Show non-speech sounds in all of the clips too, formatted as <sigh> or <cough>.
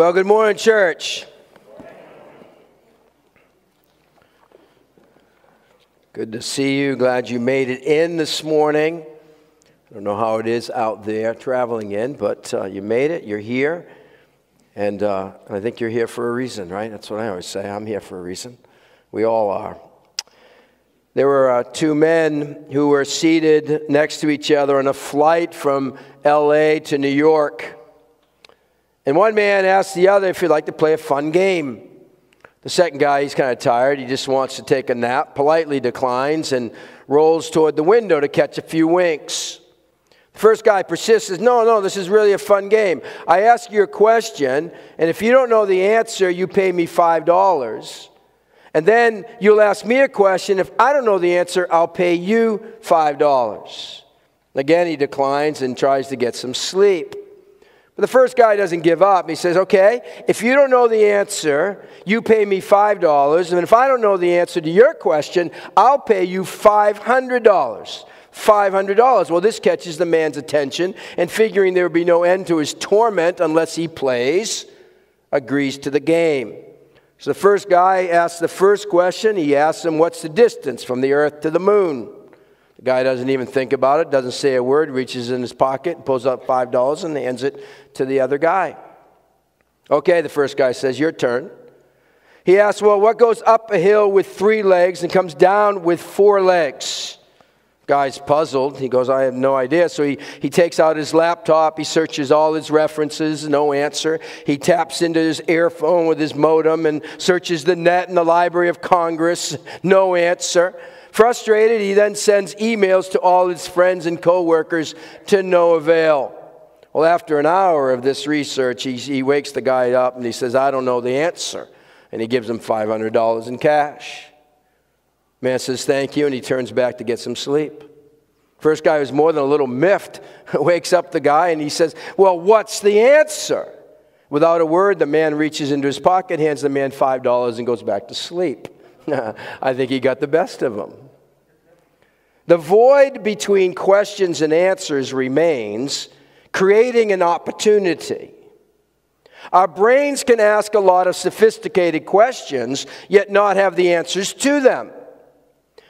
Well, good morning, church. Good to see you. Glad you made it in this morning. I don't know how it is out there traveling in, but uh, you made it. You're here. And, uh, I think you're here for a reason, right? That's what I always say. I'm here for a reason. We all are. There were uh, two men who were seated next to each other on a flight from LA to New York. And one man asked the other if he'd like to play a fun game. The second guy, he's kind of tired. He just wants to take a nap, politely declines, and rolls toward the window to catch a few winks. The first guy persists, says, No, no, this is really a fun game. I ask you a question, and if you don't know the answer, you pay me $5. And then you'll ask me a question. If I don't know the answer, I'll pay you $5. Again, he declines and tries to get some sleep. The first guy doesn't give up. He says, Okay, if you don't know the answer, you pay me $5. And if I don't know the answer to your question, I'll pay you $500. $500. Well, this catches the man's attention, and figuring there would be no end to his torment unless he plays, agrees to the game. So the first guy asks the first question. He asks him, What's the distance from the earth to the moon? The guy doesn't even think about it, doesn't say a word, reaches in his pocket, pulls out $5 and hands it to the other guy. Okay, the first guy says, Your turn. He asks, Well, what goes up a hill with three legs and comes down with four legs? Guy's puzzled. He goes, I have no idea. So he, he takes out his laptop. He searches all his references, no answer. He taps into his earphone with his modem and searches the net in the Library of Congress, no answer. Frustrated, he then sends emails to all his friends and coworkers to no avail. Well, after an hour of this research, he, he wakes the guy up and he says, I don't know the answer. And he gives him $500 in cash. Man says, Thank you, and he turns back to get some sleep. First guy was more than a little miffed, <laughs> wakes up the guy and he says, Well, what's the answer? Without a word, the man reaches into his pocket, hands the man $5, and goes back to sleep. <laughs> I think he got the best of them. The void between questions and answers remains, creating an opportunity. Our brains can ask a lot of sophisticated questions, yet not have the answers to them.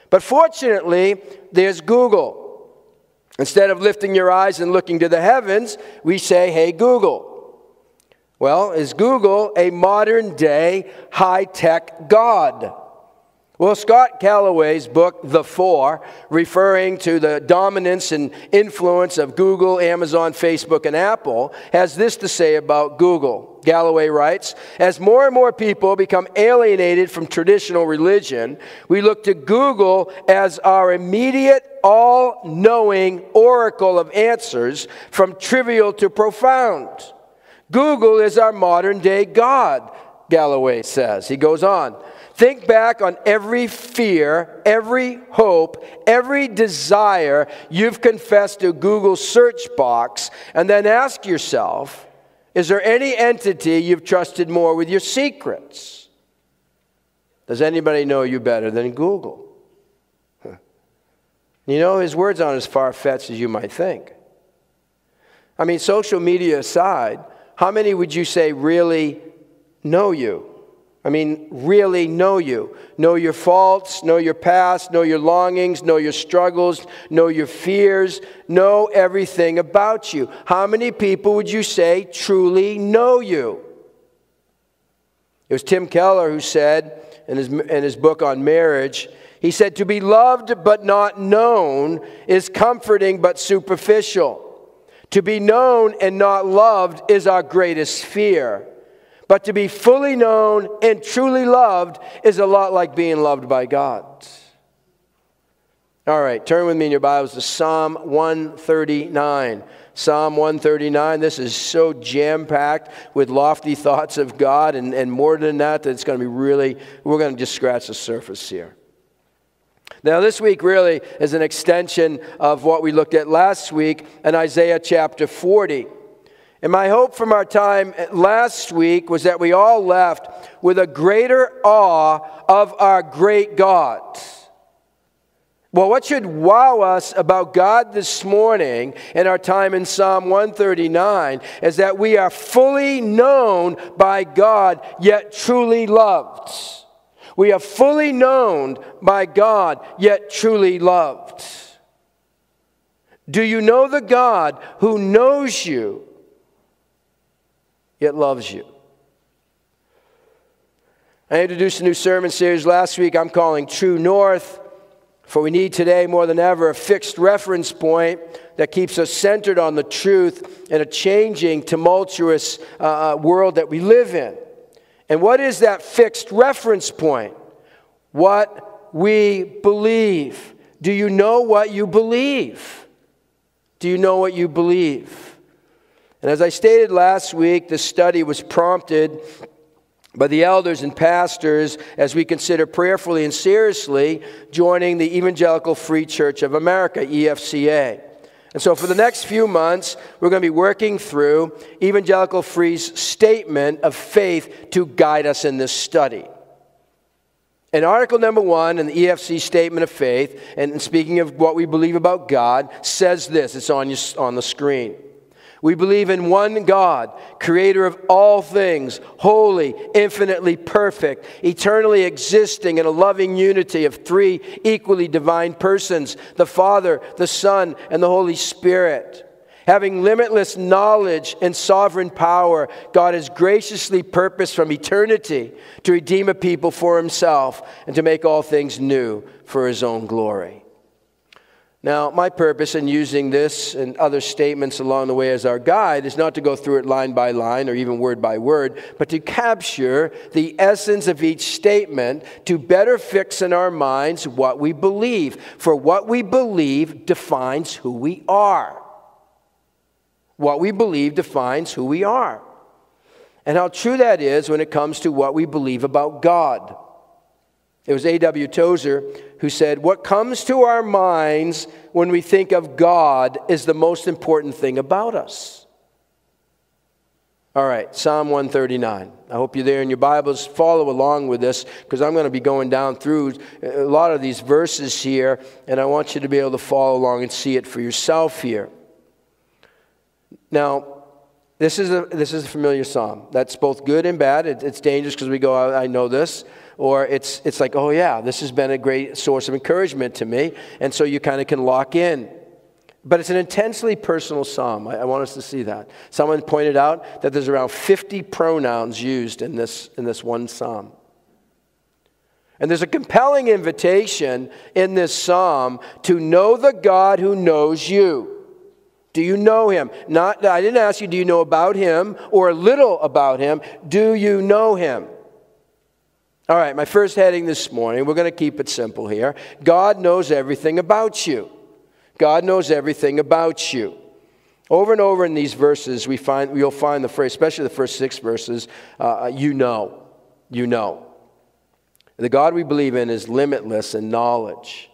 But fortunately, there's Google. Instead of lifting your eyes and looking to the heavens, we say, Hey, Google. Well, is Google a modern day high tech God? Well, Scott Galloway's book, The Four, referring to the dominance and influence of Google, Amazon, Facebook, and Apple, has this to say about Google. Galloway writes As more and more people become alienated from traditional religion, we look to Google as our immediate, all knowing oracle of answers from trivial to profound. Google is our modern day God, Galloway says. He goes on. Think back on every fear, every hope, every desire you've confessed to Google's search box, and then ask yourself is there any entity you've trusted more with your secrets? Does anybody know you better than Google? You know, his words aren't as far fetched as you might think. I mean, social media aside, how many would you say really know you? I mean, really know you. Know your faults, know your past, know your longings, know your struggles, know your fears, know everything about you. How many people would you say truly know you? It was Tim Keller who said in his, in his book on marriage, he said, To be loved but not known is comforting but superficial. To be known and not loved is our greatest fear. But to be fully known and truly loved is a lot like being loved by God. All right, turn with me in your Bibles to Psalm 139. Psalm 139. This is so jam packed with lofty thoughts of God, and, and more than that, that it's going to be really, we're going to just scratch the surface here. Now, this week really is an extension of what we looked at last week in Isaiah chapter 40. And my hope from our time last week was that we all left with a greater awe of our great God. Well, what should wow us about God this morning in our time in Psalm 139 is that we are fully known by God, yet truly loved. We are fully known by God, yet truly loved. Do you know the God who knows you, yet loves you? I introduced a new sermon series last week I'm calling True North. For we need today more than ever a fixed reference point that keeps us centered on the truth in a changing, tumultuous uh, uh, world that we live in. And what is that fixed reference point? What we believe. Do you know what you believe? Do you know what you believe? And as I stated last week, the study was prompted by the elders and pastors as we consider prayerfully and seriously joining the Evangelical Free Church of America, EFCA. And so, for the next few months, we're going to be working through Evangelical Free's statement of faith to guide us in this study. In article number one in the EFC statement of faith, and speaking of what we believe about God, says this it's on, your, on the screen. We believe in one God, creator of all things, holy, infinitely perfect, eternally existing in a loving unity of three equally divine persons the Father, the Son, and the Holy Spirit. Having limitless knowledge and sovereign power, God has graciously purposed from eternity to redeem a people for himself and to make all things new for his own glory. Now, my purpose in using this and other statements along the way as our guide is not to go through it line by line or even word by word, but to capture the essence of each statement to better fix in our minds what we believe. For what we believe defines who we are. What we believe defines who we are. And how true that is when it comes to what we believe about God. It was A.W. Tozer who said, What comes to our minds when we think of God is the most important thing about us. All right, Psalm 139. I hope you're there in your Bibles. Follow along with this because I'm going to be going down through a lot of these verses here, and I want you to be able to follow along and see it for yourself here. Now, this is a, this is a familiar psalm. That's both good and bad. It, it's dangerous because we go, I know this or it's, it's like, oh, yeah, this has been a great source of encouragement to me. And so you kind of can lock in. But it's an intensely personal psalm. I, I, want us to see that. Someone pointed out that there's around 50 pronouns used in this, in this one psalm. And there's a compelling invitation in this psalm to know the God who knows you. Do you know him? Not, I didn't ask you, do you know about him or a little about him? Do you know him? All right, my first heading this morning, we're going to keep it simple here. God knows everything about you. God knows everything about you. Over and over in these verses, we find, you'll find the phrase, especially the first six verses, uh, uh, you know. You know. The God we believe in is limitless in knowledge.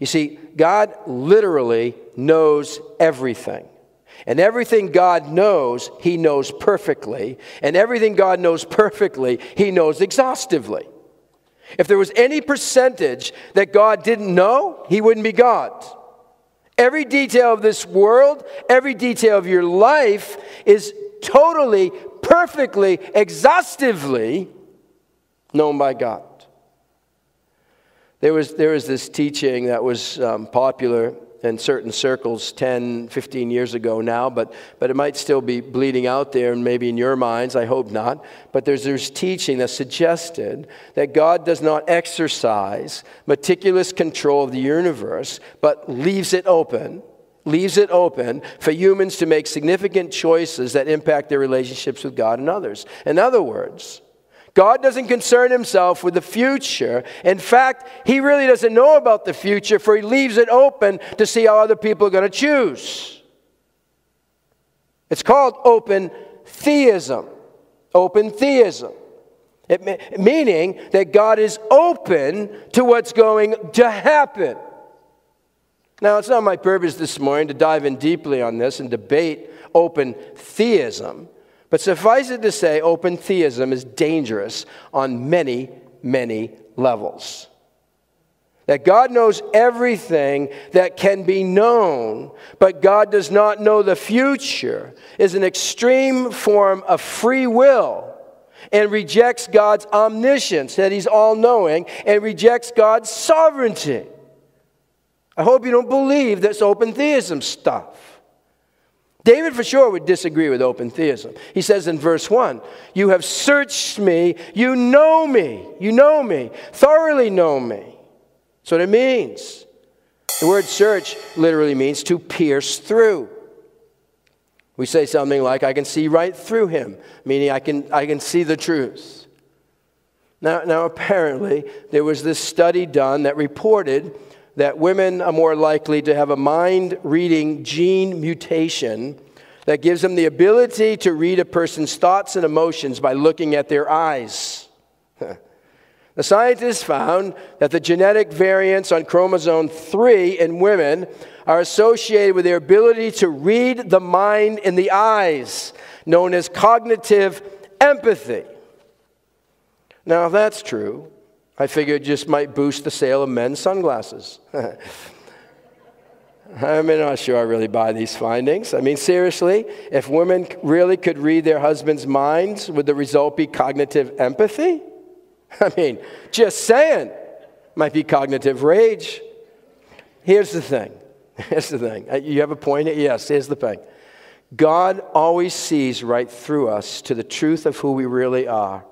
You see, God literally knows everything. And everything God knows, He knows perfectly. And everything God knows perfectly, He knows exhaustively. If there was any percentage that God didn't know, He wouldn't be God. Every detail of this world, every detail of your life is totally, perfectly, exhaustively known by God. There was, there was this teaching that was um, popular in certain circles 10, 15 years ago now, but, but it might still be bleeding out there and maybe in your minds, I hope not. But there's, there's teaching that suggested that God does not exercise meticulous control of the universe, but leaves it open. Leaves it open for humans to make significant choices that impact their relationships with God and others. In other words, God doesn't concern himself with the future. In fact, he really doesn't know about the future, for he leaves it open to see how other people are going to choose. It's called open theism. Open theism. It, meaning that God is open to what's going to happen. Now, it's not my purpose this morning to dive in deeply on this and debate open theism. But suffice it to say, open theism is dangerous on many, many levels. that God knows everything that can be known, but God does not know the future, is an extreme form of free will and rejects God's omniscience, that He's all knowing, and rejects God's sovereignty. I hope you don't believe this open theism stuff. David for sure would disagree with open theism. He says in verse 1 You have searched me, you know me, you know me, thoroughly know me. That's what it means. The word search literally means to pierce through. We say something like, I can see right through him, meaning I can, I can see the truth. Now, now, apparently, there was this study done that reported that women are more likely to have a mind reading gene mutation that gives them the ability to read a person's thoughts and emotions by looking at their eyes. <laughs> The scientists found that the genetic variants on chromosome 3 in women are associated with their ability to read the mind in the eyes, known as cognitive empathy. Now, if that's true, I figure it just might boost the sale of men's sunglasses. <laughs> I'm not sure I really buy these findings. I mean, seriously, if women really could read their husbands' minds, would the result be cognitive empathy? <laughs> I mean, just saying. Might be cognitive rage. Here's the thing. <laughs> Here's the thing. Uh, you have a point? Yes, here's the thing. God always sees right through us to the truth of who we really are.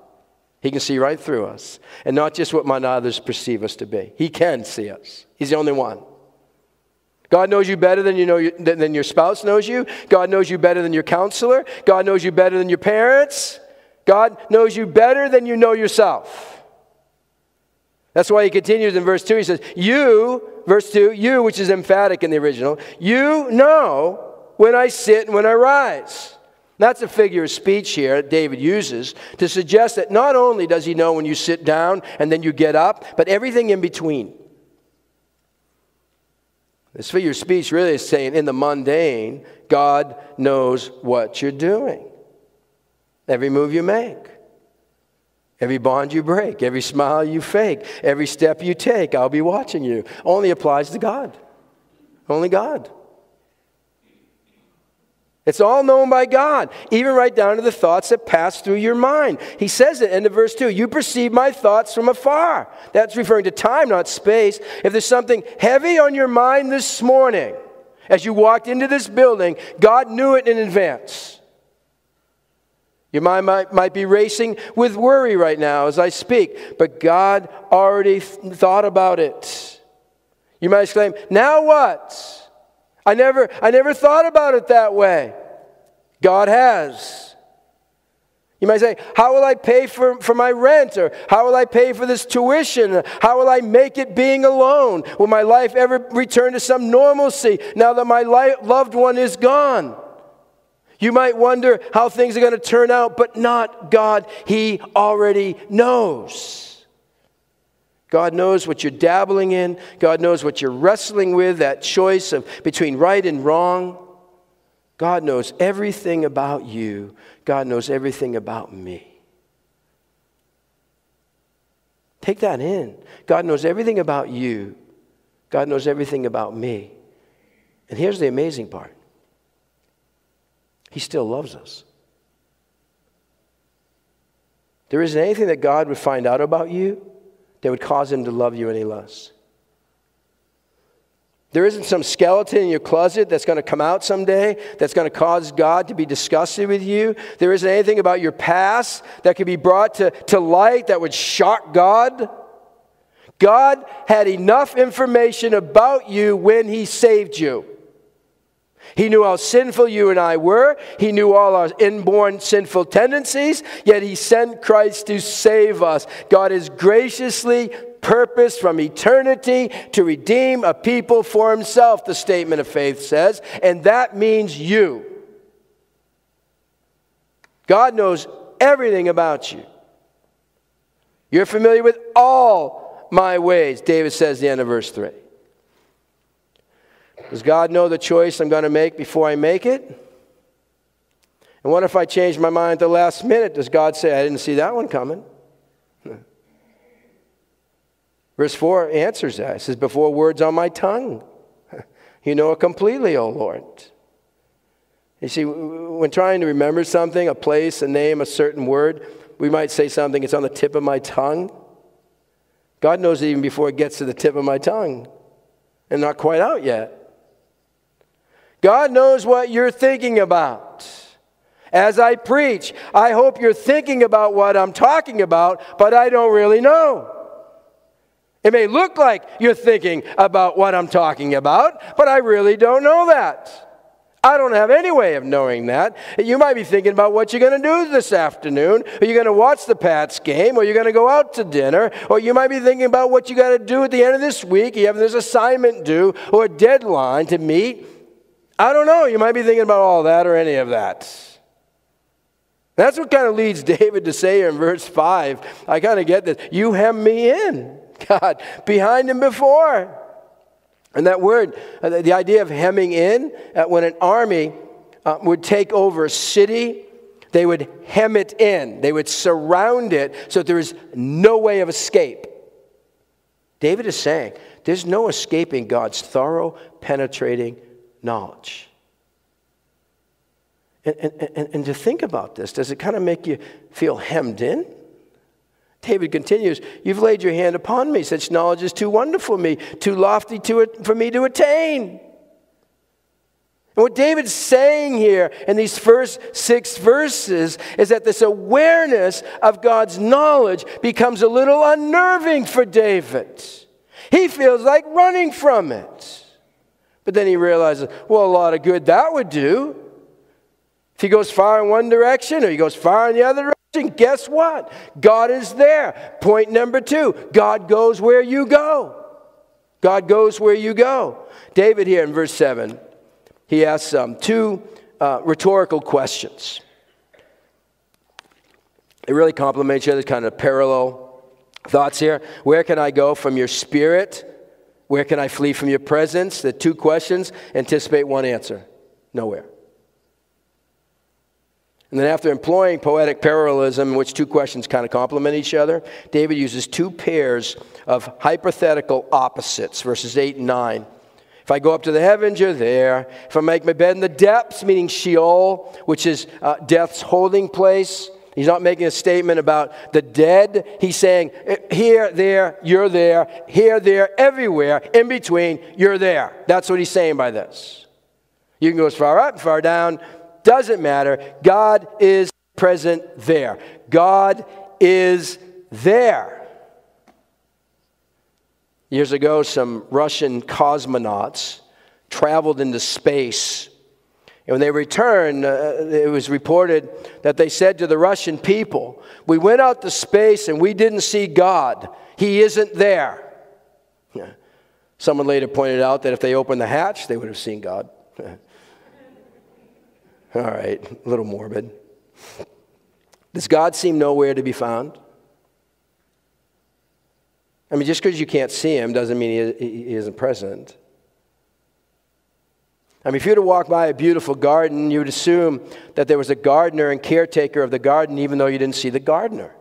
He can see right through us, and not just what my others perceive us to be. He can see us. He's the only one. God knows you better than, you know, than your spouse knows you. God knows you better than your counselor. God knows you better than your parents. God knows you better than you know yourself. That's why he continues in verse 2. He says, You, verse 2, you, which is emphatic in the original, you know when I sit and when I rise. That's a figure of speech here that David uses to suggest that not only does he know when you sit down and then you get up, but everything in between. This figure of speech really is saying, in the mundane, God knows what you're doing every move you make, every bond you break, every smile you fake, every step you take. I'll be watching you. Only applies to God. Only God. It's all known by God, even right down to the thoughts that pass through your mind. He says it in the verse 2 You perceive my thoughts from afar. That's referring to time, not space. If there's something heavy on your mind this morning, as you walked into this building, God knew it in advance. Your mind might, might be racing with worry right now as I speak, but God already th- thought about it. You might exclaim, Now what? I never, I never thought about it that way. God has. You might say, How will I pay for, for my rent? Or how will I pay for this tuition? How will I make it being alone? Will my life ever return to some normalcy now that my loved one is gone? You might wonder how things are going to turn out, but not God. He already knows. God knows what you're dabbling in. God knows what you're wrestling with, that choice of between right and wrong. God knows everything about you. God knows everything about me. Take that in. God knows everything about you. God knows everything about me. And here's the amazing part he still loves us. There isn't anything that God would find out about you that would cause him to love you any less. There isn't some skeleton in your closet that's going to come out someday that's going to cause God to be disgusted with you. There isn't anything about your past that could be brought to, to light that would shock God. God had enough information about you when He saved you. He knew how sinful you and I were. He knew all our inborn sinful tendencies, yet He sent Christ to save us. God is graciously purposed from eternity to redeem a people for Himself, the statement of faith says, and that means you. God knows everything about you. You're familiar with all my ways, David says the end of verse 3. Does God know the choice I'm going to make before I make it? And what if I change my mind at the last minute? Does God say, I didn't see that one coming? <laughs> Verse 4 answers that. It says, Before words on my tongue, <laughs> you know it completely, O Lord. You see, when trying to remember something, a place, a name, a certain word, we might say something, it's on the tip of my tongue. God knows it even before it gets to the tip of my tongue and not quite out yet. God knows what you're thinking about. As I preach, I hope you're thinking about what I'm talking about, but I don't really know. It may look like you're thinking about what I'm talking about, but I really don't know that. I don't have any way of knowing that. You might be thinking about what you're going to do this afternoon. Are you going to watch the Pats game? Or you're going to go out to dinner? Or you might be thinking about what you got to do at the end of this week. You have this assignment due or a deadline to meet. I don't know. You might be thinking about all that or any of that. That's what kind of leads <laughs> David to say here in verse 5. I kind of get this. You hem me in, <laughs> God, behind and before. And that word, uh, the idea of hemming in, uh, when an army uh, would take over a city, they would hem it in. They would surround it so there is no way of escape. David is saying there's no escaping God's thorough, penetrating knowledge. And, and, and, and to think about this, does it kind of make you feel hemmed in? David continues, You've laid your hand upon me. Such knowledge is too wonderful for me, too lofty to, for me to attain. And what David's saying here in these first six verses is that this awareness of God's knowledge becomes a little unnerving for David. He feels like running from it. But then he realizes, well, a lot of good that would do. If he goes far in one direction or he goes far in the other direction, guess what? God is there. Point number two God goes where you go. God goes where you go. David, here in verse 7, he asks um, two uh, rhetorical questions. They really complement each other, kind of parallel thoughts here. Where can I go from your spirit? Where can I flee from your presence? The two questions anticipate one answer nowhere. And then, after employing poetic parallelism, in which two questions kind of complement each other, David uses two pairs of hypothetical opposites, verses 8 and 9. If I go up to the heavens, you're there. If I make my bed in the depths, meaning Sheol, which is uh, death's holding place, he's not making a statement about the dead. He's saying, eh, here, there, you're there. Here, there, everywhere. In between, you're there. That's what he's saying by this. You can go as far up, far down, doesn't matter. God is present there. God is there. Years ago, some Russian cosmonauts traveled into space. And when they returned, uh, it was reported that they said to the Russian people, We went out to space and we didn't see God. He isn't there. <laughs> Someone later pointed out that if they opened the hatch, they would have seen God. <laughs> All right, a little morbid. Does God seem nowhere to be found? I mean, just because you can't see him doesn't mean he, he isn't present. I mean, if you were to walk by a beautiful garden, you would assume that there was a gardener and caretaker of the garden, even though you didn't see the gardener.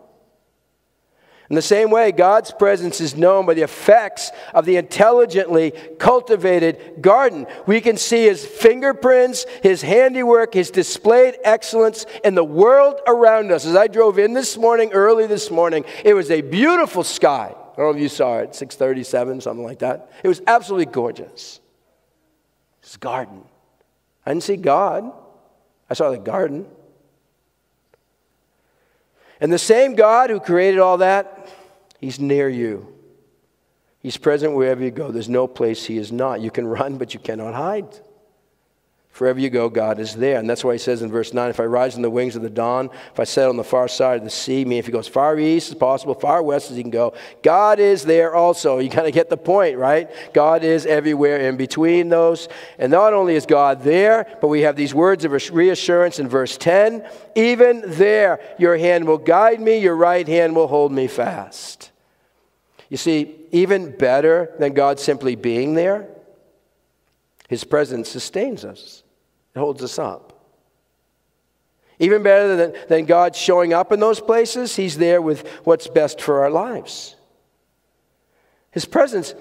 In the same way, God's presence is known by the effects of the intelligently cultivated garden. We can see his fingerprints, his handiwork, his displayed excellence in the world around us. As I drove in this morning, early this morning, it was a beautiful sky. I don't know if you saw it, 637, something like that. It was absolutely gorgeous. Garden. I didn't see God. I saw the garden. And the same God who created all that, He's near you. He's present wherever you go. There's no place He is not. You can run, but you cannot hide. Wherever you go, God is there. And that's why he says in verse 9 if I rise on the wings of the dawn, if I set on the far side of the sea, me, if he goes far east as possible, far west as he can go, God is there also. You kind of get the point, right? God is everywhere in between those. And not only is God there, but we have these words of reassurance in verse 10 even there, your hand will guide me, your right hand will hold me fast. You see, even better than God simply being there, his presence sustains us. It holds us up. Even better than, than God showing up in those places, He's there with what's best for our lives. His presence,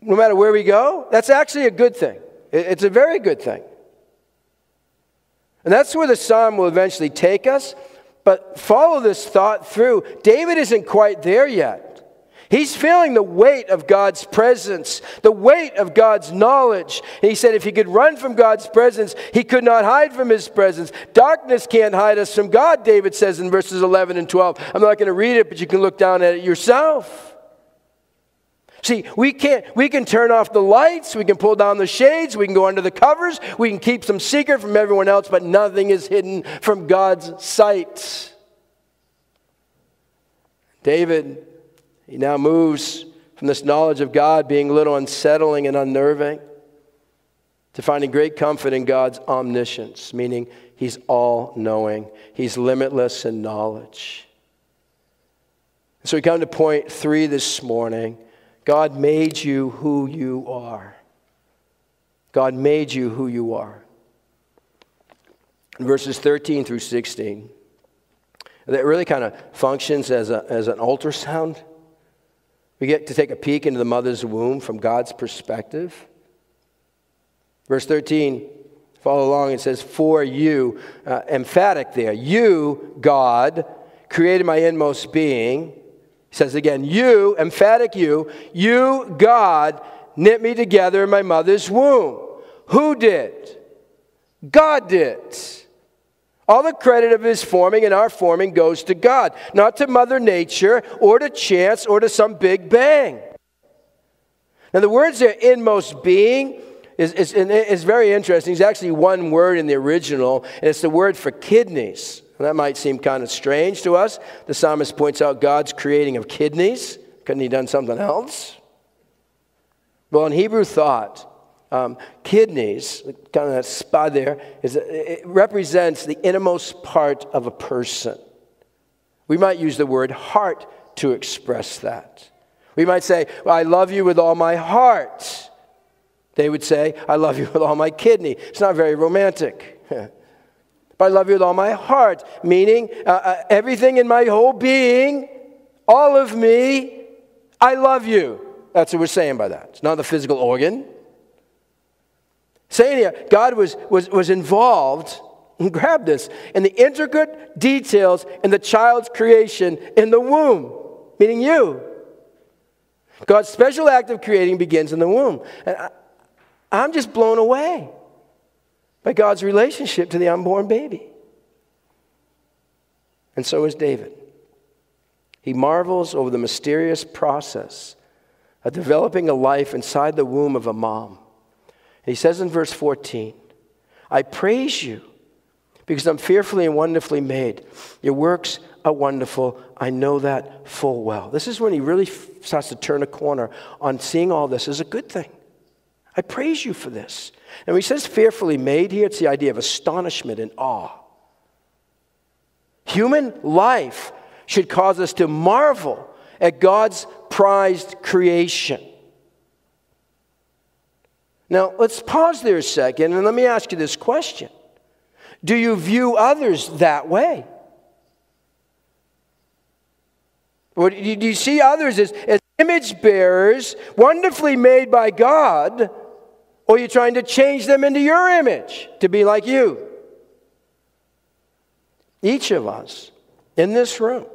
no matter where we go, that's actually a good thing. It's a very good thing. And that's where the psalm will eventually take us. But follow this thought through. David isn't quite there yet. He's feeling the weight of God's presence, the weight of God's knowledge. And he said if he could run from God's presence, he could not hide from his presence. Darkness can't hide us from God, David says in verses 11 and 12. I'm not going to read it, but you can look down at it yourself. See, we can't we can turn off the lights, we can pull down the shades, we can go under the covers, we can keep some secret from everyone else, but nothing is hidden from God's sight. David, he now moves from this knowledge of God being a little unsettling and unnerving to finding great comfort in God's omniscience, meaning he's all knowing, he's limitless in knowledge. So we come to point three this morning God made you who you are. God made you who you are. In verses 13 through 16, that really kind of functions as, a, as an ultrasound. We get to take a peek into the mother's womb from God's perspective. Verse 13, follow along, it says, For you, uh, emphatic there, you, God, created my inmost being He says again, You, emphatic you, you, God, knit me together in my mother's womb. Who did? God did. All the credit of his forming and our forming goes to God, not to Mother Nature or to chance or to some big bang. Now, the words there, inmost being, is, is, is very interesting. It's actually one word in the original, and it's the word for kidneys. That might seem kind of strange to us. The psalmist points out God's creating of kidneys. Couldn't he done something else? Well, in Hebrew thought, um, kidneys, kind of that spot there, is, it represents the innermost part of a person. We might use the word heart to express that. We might say, well, I love you with all my heart. They would say, I love you with all my kidney. It's not very romantic. <laughs> But I love you with all my heart, meaning uh, uh, everything in my whole being, all of me, I love you. That's what we're saying by that. It's not the physical organ. Saying here, God was, was, was involved, and grab this, in the intricate details in the child's creation in the womb, meaning you. God's special act of creating begins in the womb. And I, I'm just blown away by God's relationship to the unborn baby. And so is David. He marvels over the mysterious process of developing a life inside the womb of a mom. He says in verse 14, I praise you because I'm fearfully and wonderfully made. Your works are wonderful. I know that full well. This is when he really starts to turn a corner on seeing all this as a good thing. I praise you for this. And when he says fearfully made here, it's the idea of astonishment and awe. Human life should cause us to marvel at God's prized creation. Now, let's pause there a second and let me ask you this question Do you view others that way? Do you see others as, as image bearers, wonderfully made by God? Or are you're trying to change them into your image to be like you. Each of us in this room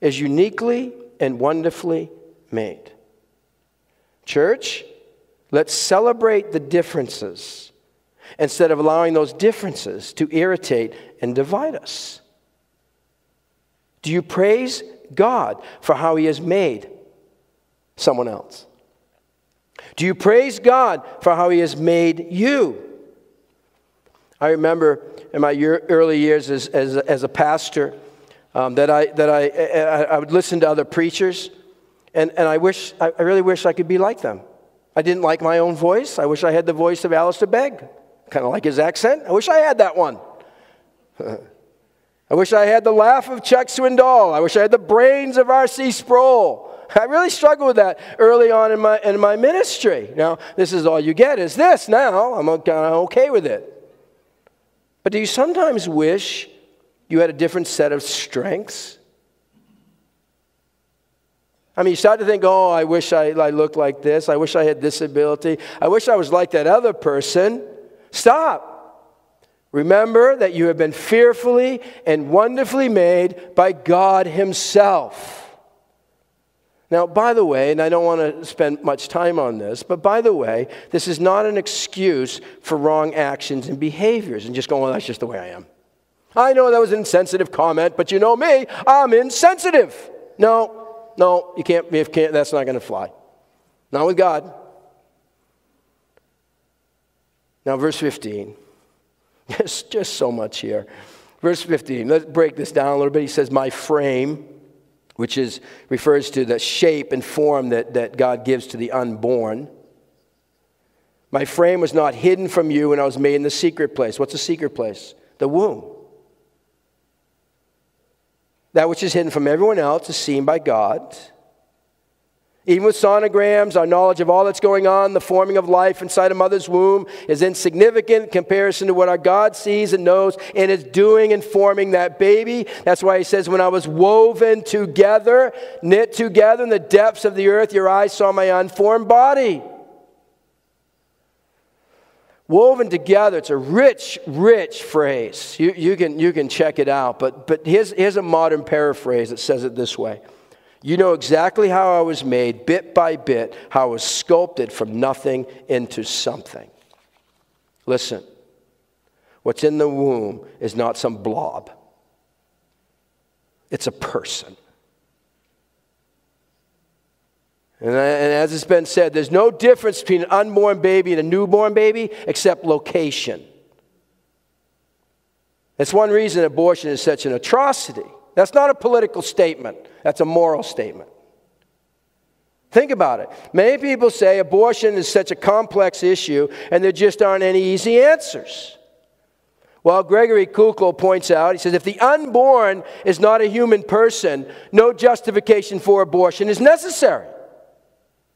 is uniquely and wonderfully made. Church, let's celebrate the differences instead of allowing those differences to irritate and divide us. Do you praise God for how He has made someone else? Do you praise God for how He has made you? I remember in my year, early years as, as, as a pastor um, that, I, that I, I, would listen to other preachers, and, and I, wish, I really wish I could be like them. I didn't like my own voice. I wish I had the voice of Alistair Begg. Kind of like his accent. I wish I had that one. <laughs> I wish I had the laugh of Chuck Swindoll. I wish I had the brains of R.C. Sproul. <laughs> I really struggled with that early on in my, in my ministry. Now, this is all you get is this now. I'm okay with it. But do you sometimes wish you had a different set of strengths? I mean, you start to think, oh, I wish I, I looked like this. I wish I had this ability. I wish I was like that other person. Stop. Remember that you have been fearfully and wonderfully made by God Himself. Now, by the way, and I don't want to spend much time on this, but by the way, this is not an excuse for wrong actions and behaviors and just going, well, oh, that's just the way I am. I know that was an insensitive comment, but you know me, I'm insensitive. No, no, you can't, you can't that's not going to fly. Not with God. Now, verse 15. <laughs> There's just so much here. Verse 15, let's break this down a little bit. He says, My frame, which is, refers to the shape and form that, that God gives to the unborn. My frame was not hidden from you when I was made in the secret place. What's a secret place? The womb. That which is hidden from everyone else is seen by God. Even with sonograms, our knowledge of all that's going on, the forming of life inside a mother's womb is insignificant in comparison to what our God sees and knows and is doing and forming that baby. That's why he says, When I was woven together, knit together in the depths of the earth, your eyes saw my unformed body. Woven together, it's a rich, rich phrase. You, you, can, you can check it out, but, but here's, here's a modern paraphrase that says it this way you know exactly how I was made, bit by bit, how I was sculpted from nothing into something. Listen, what's in the womb is not some blob, it's a person. And, as it's been said, there's no difference between an unborn baby and a newborn baby except location. That's one reason abortion is such an atrocity. That's not a political statement, that's a moral statement. Think about it. Many people say abortion is such a complex issue and there just aren't any easy answers. Well, Gregory Koukl points out, he says, if the unborn is not a human person, no justification for abortion is necessary.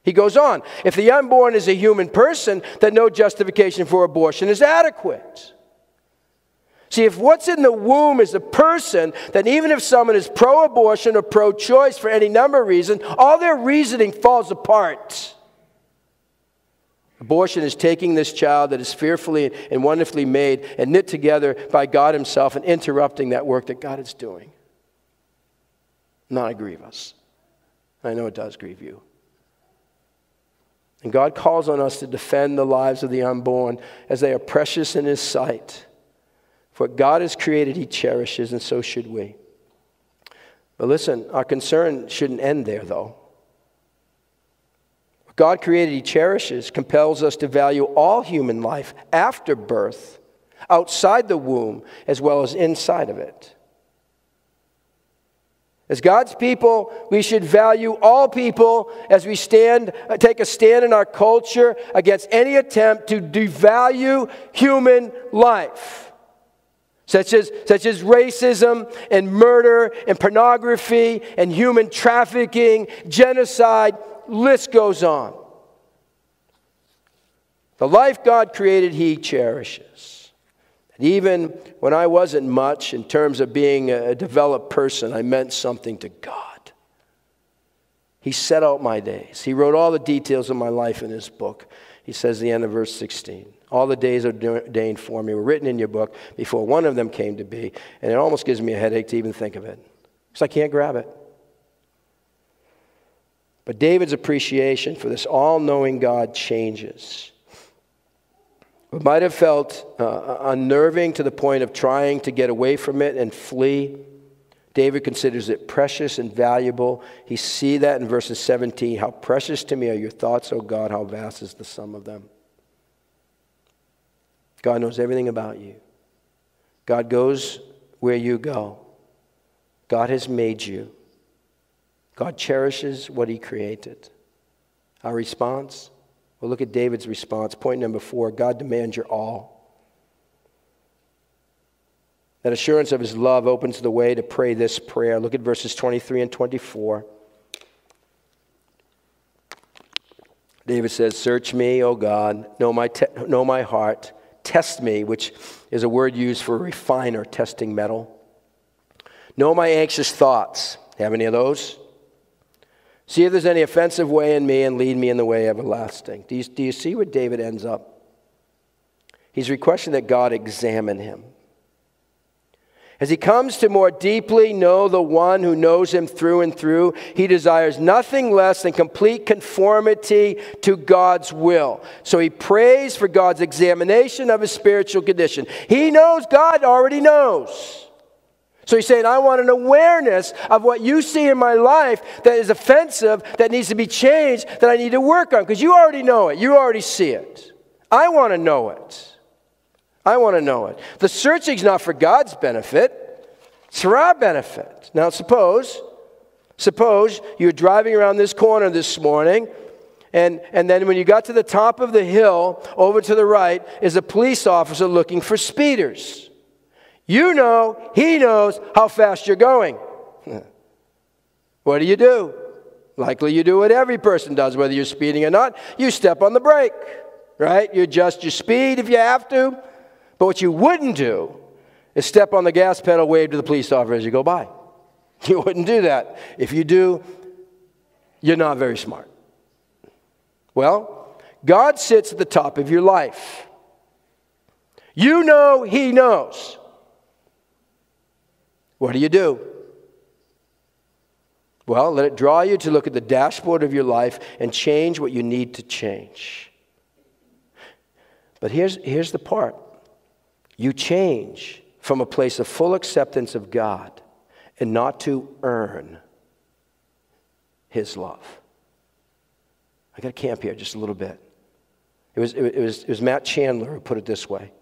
He goes on, if the unborn is a human person, then no justification for abortion is adequate. See, if what's in the womb is a person, then even if someone is pro abortion or pro choice for any number of reasons, all their reasoning falls apart. Abortion is taking this child that is fearfully and wonderfully made and knit together by God Himself and interrupting that work that God is doing. Not grieve us. I know it does grieve you. And God calls on us to defend the lives of the unborn as they are precious in His sight. For what God has created, He cherishes, and so should we. But listen, our concern shouldn't end there, though. What God created, He cherishes, compels us to value all human life after birth, outside the womb, as well as inside of it. As God's people, we should value all people as we stand, take a stand in our culture against any attempt to devalue human life such as, such as racism and murder and pornography and human trafficking, genocide, list goes on. The life God created, He cherishes. And even when I wasn't much in terms of being a developed person, I meant something to God. He set out my days. He wrote all the details of my life in His book. He says the end of verse 16. All the days ordained for me were written in your book before one of them came to be. And it almost gives me a headache to even think of it because I can't grab it. But David's appreciation for this all knowing God changes. It might have felt uh, unnerving to the point of trying to get away from it and flee. David considers it precious and valuable. He see that in verses 17. How precious to me are your thoughts, O God, how vast is the sum of them. God knows everything about you. God goes where you go. God has made you. God cherishes what he created. Our response? Look at David's response. Point number four God demands your all. That assurance of his love opens the way to pray this prayer. Look at verses 23 and 24. David says, Search me, O God, know my, te- know my heart Test me, which is a word used for refiner, testing metal. Know my anxious thoughts. Have any of those? See if there's any offensive way in me and lead me in the way everlasting. Do you, do you see where David ends up? He's requesting that God examine him. As he comes to more deeply know the one who knows him through and through, he desires nothing less than complete conformity to God's will. So he prays for God's examination of his spiritual condition. He knows God already knows. So he's saying, I want an awareness of what you see in my life that is offensive, that needs to be changed, that I need to work on, because you already know it. You already see it. I want to know it. I want to know it. The searching's not for God's benefit, it's for our benefit. Now, suppose, suppose you're driving around this corner this morning, and, and then when you got to the top of the hill, over to the right is a police officer looking for speeders. You know, he knows how fast you're going. <laughs> what do you do? Likely you do what every person does, whether you're speeding or not. You step on the brake, right? You adjust your speed if you have to. But what you wouldn't do is step on the gas pedal, wave to the police officer as you go by. <laughs> You wouldn't do that. If you do, you're not very smart. Well, God sits at the top of your life. You know He knows. What do you do? Well, let it draw you to look at the dashboard of your life and change what you need to change. But here's, here's the part you change from a place of full acceptance of God and not to earn His love. I got to camp here just a little bit. It was, it, was, it was Matt Chandler who put it this way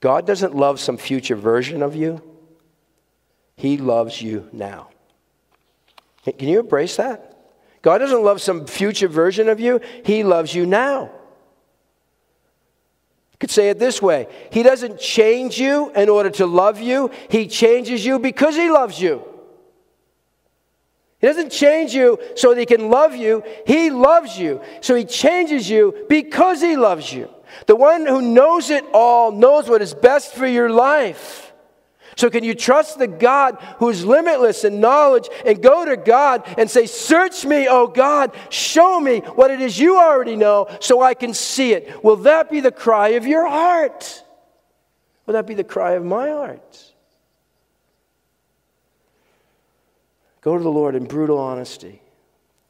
God doesn't love some future version of you, He loves you now. Can you embrace that? God doesn't love some future version of you, He loves you now. You could say it this way He doesn't change you in order to love you, He changes you because He loves you. He doesn't change you so that He can love you, He loves you. So He changes you because He loves you. The one who knows it all knows what is best for your life. So, can you trust the God who's limitless in knowledge and go to God and say, Search me, oh God, show me what it is you already know so I can see it? Will that be the cry of your heart? Will that be the cry of my heart? Go to the Lord in brutal honesty.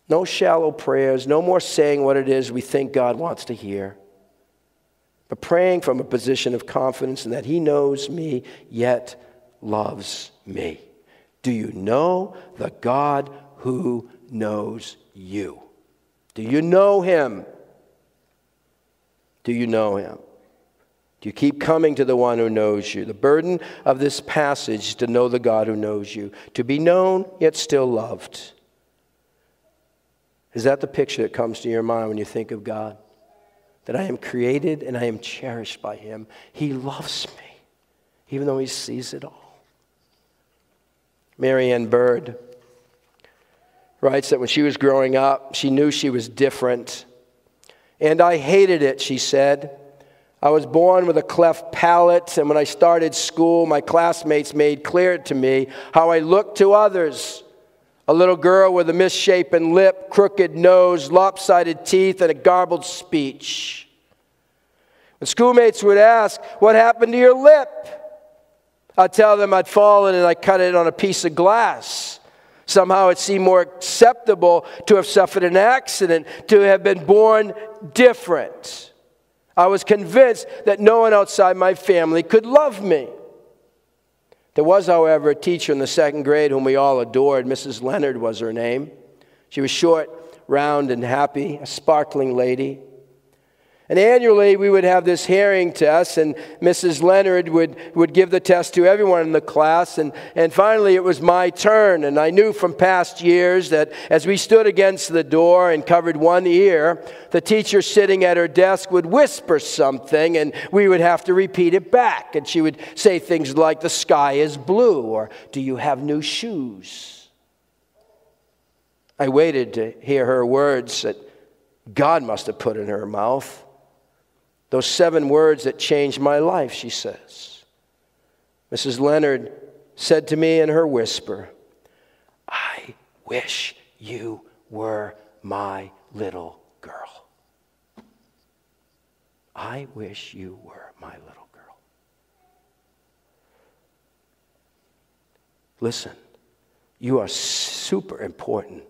No shallow prayers, no more saying what it is we think God wants to hear, but praying from a position of confidence in that He knows me, yet loves me. Do you know the God who knows you? Do you know him? Do you know him? Do you keep coming to the one who knows you? The burden of this passage is to know the God who knows you, to be known yet still loved. Is that the picture that comes to your mind when you think of God? That I am created and I am cherished by Him. He loves me, even though He sees it all. Mary Ann Bird writes that when she was growing up, she knew she was different. And I hated it, she said. I was born with a cleft palate, and when I started school, my classmates made clear to me how I looked to others. A little girl with a misshapen lip, crooked nose, lopsided teeth, and a garbled speech. When schoolmates would ask, What happened to your lip? I'd tell them I'd fallen and I cut it on a piece of glass. Somehow it seemed more acceptable to have suffered an accident, to have been born different. I was convinced that no one outside my family could love me. There was, however, a teacher in the second grade whom we all adored. Mrs. Leonard was her name. She was short, round, and happy, a sparkling lady. And annually, we would have this hearing test, and Mrs. Leonard would, would give the test to everyone in the class. And, and finally, it was my turn. And I knew from past years that as we stood against the door and covered one ear, the teacher sitting at her desk would whisper something, and we would have to repeat it back. And she would say things like, The sky is blue, or Do you have new shoes? I waited to hear her words that God must have put in her mouth. Those seven words that changed my life, she says. Mrs. Leonard said to me in her whisper, I wish you were my little girl. I wish you were my little girl. Listen, you are super important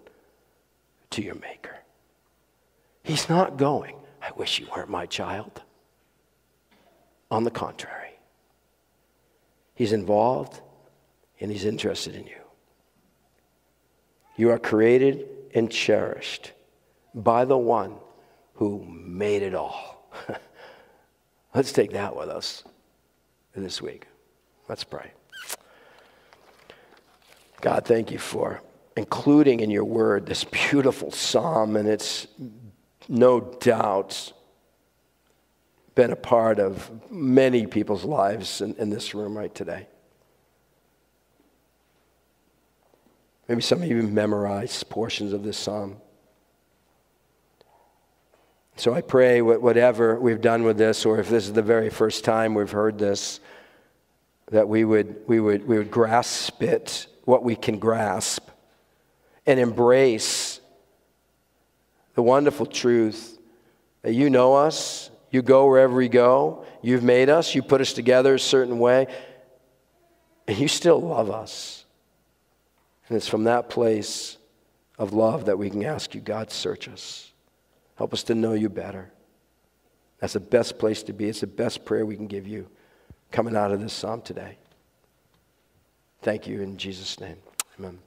to your Maker. He's not going, I wish you weren't my child. On the contrary, He's involved and He's interested in you. You are created and cherished by the one who made it all. <laughs> Let's take that with us in this week. Let's pray. God, thank you for including in your word this beautiful psalm, and it's no doubt been a part of many people's lives in, in this room right today. Maybe some of you memorized portions of this psalm. So I pray, whatever we've done with this, or if this is the very first time we've heard this, that we would, we would, we would grasp it, what we can grasp, and embrace the wonderful truth that you know us, you go wherever we go, you've made us, you put us together a certain way, and you still love us. And it's from that place of love that we can ask you, God, search us. Help us to know you better. That's the best place to be. It's the best prayer we can give you coming out of this psalm today. Thank you in Jesus' name. Amen.